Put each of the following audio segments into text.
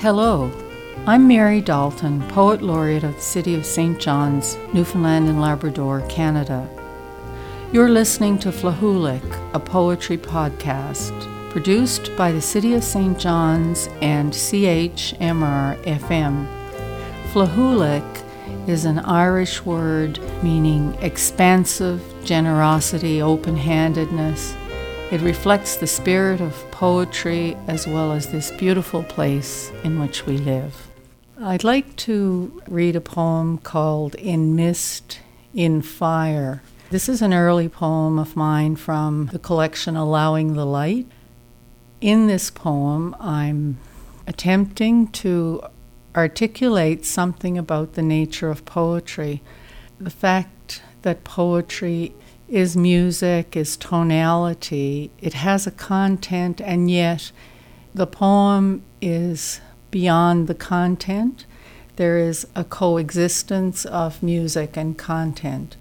Hello, I'm Mary Dalton, Poet Laureate of the City of St. John's, Newfoundland and Labrador, Canada. You're listening to Flahoolic, a poetry podcast produced by the City of St. John's and CHMR FM. Flahoolic is an Irish word meaning expansive, generosity, open handedness. It reflects the spirit of poetry as well as this beautiful place in which we live. I'd like to read a poem called In Mist, in Fire. This is an early poem of mine from the collection Allowing the Light. In this poem, I'm attempting to articulate something about the nature of poetry. The fact that poetry is music, is tonality, it has a content, and yet the poem is beyond the content. There is a coexistence of music and content.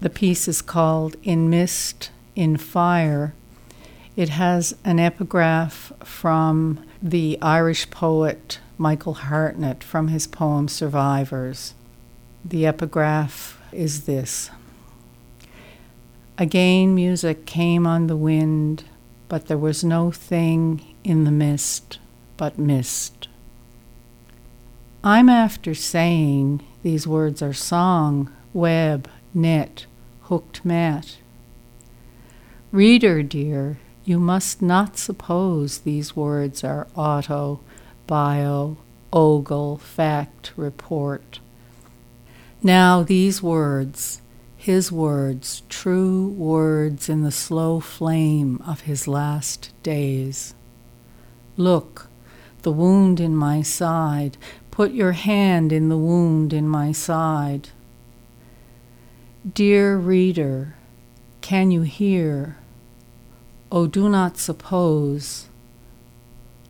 The piece is called In Mist, in Fire. It has an epigraph from the Irish poet Michael Hartnett from his poem Survivors. The epigraph is this Again, music came on the wind, but there was no thing in the mist but mist. I'm after saying these words are song, web, net, hooked mat. Reader dear, you must not suppose these words are auto, bio, ogle, fact, report. Now these words, his words, true words in the slow flame of his last days. Look, the wound in my side, put your hand in the wound in my side. Dear reader, can you hear? Oh, do not suppose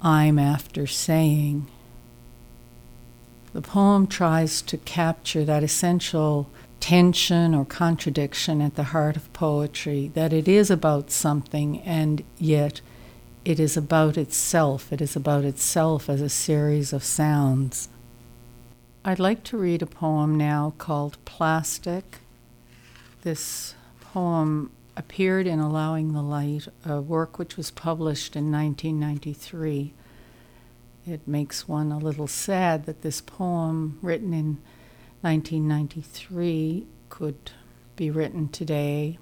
I'm after saying. The poem tries to capture that essential tension or contradiction at the heart of poetry that it is about something and yet it is about itself. It is about itself as a series of sounds. I'd like to read a poem now called Plastic this poem appeared in Allowing the Light, a work which was published in 1993. It makes one a little sad that this poem, written in 1993, could be written today,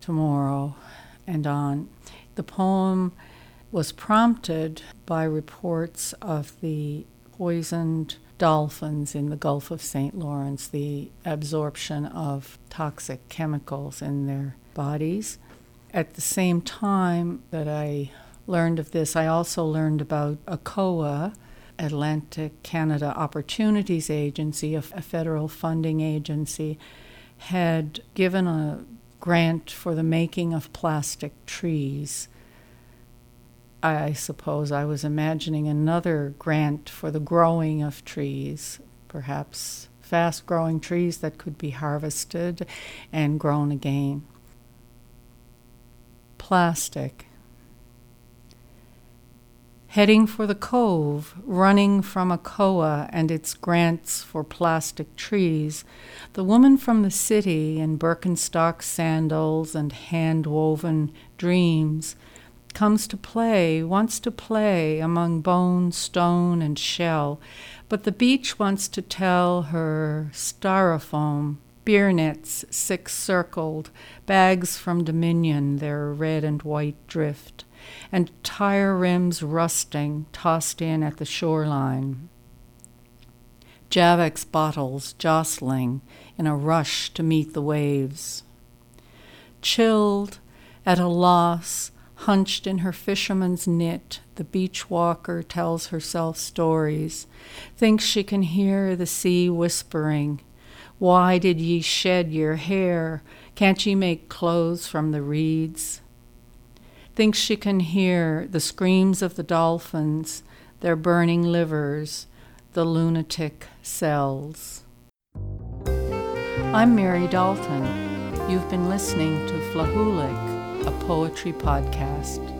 tomorrow, and on. The poem was prompted by reports of the poisoned dolphins in the Gulf of St. Lawrence, the absorption of toxic chemicals in their bodies. At the same time that I learned of this, I also learned about ACOA, Atlantic Canada Opportunities Agency, a federal funding agency, had given a grant for the making of plastic trees I suppose I was imagining another grant for the growing of trees, perhaps fast growing trees that could be harvested and grown again. Plastic. Heading for the cove, running from ACOA and its grants for plastic trees, the woman from the city in Birkenstock sandals and hand woven dreams comes to play, wants to play among bone, stone, and shell, but the beach wants to tell her styrofoam, beer nets six circled, bags from Dominion, their red and white drift, and tire rims rusting, tossed in at the shoreline. Javex bottles jostling in a rush to meet the waves. Chilled, at a loss, Hunched in her fisherman's knit, the beach walker tells herself stories, thinks she can hear the sea whispering, Why did ye shed your hair? Can't ye make clothes from the reeds? Thinks she can hear the screams of the dolphins, their burning livers, the lunatic cells. I'm Mary Dalton. You've been listening to Flahoolic a poetry podcast.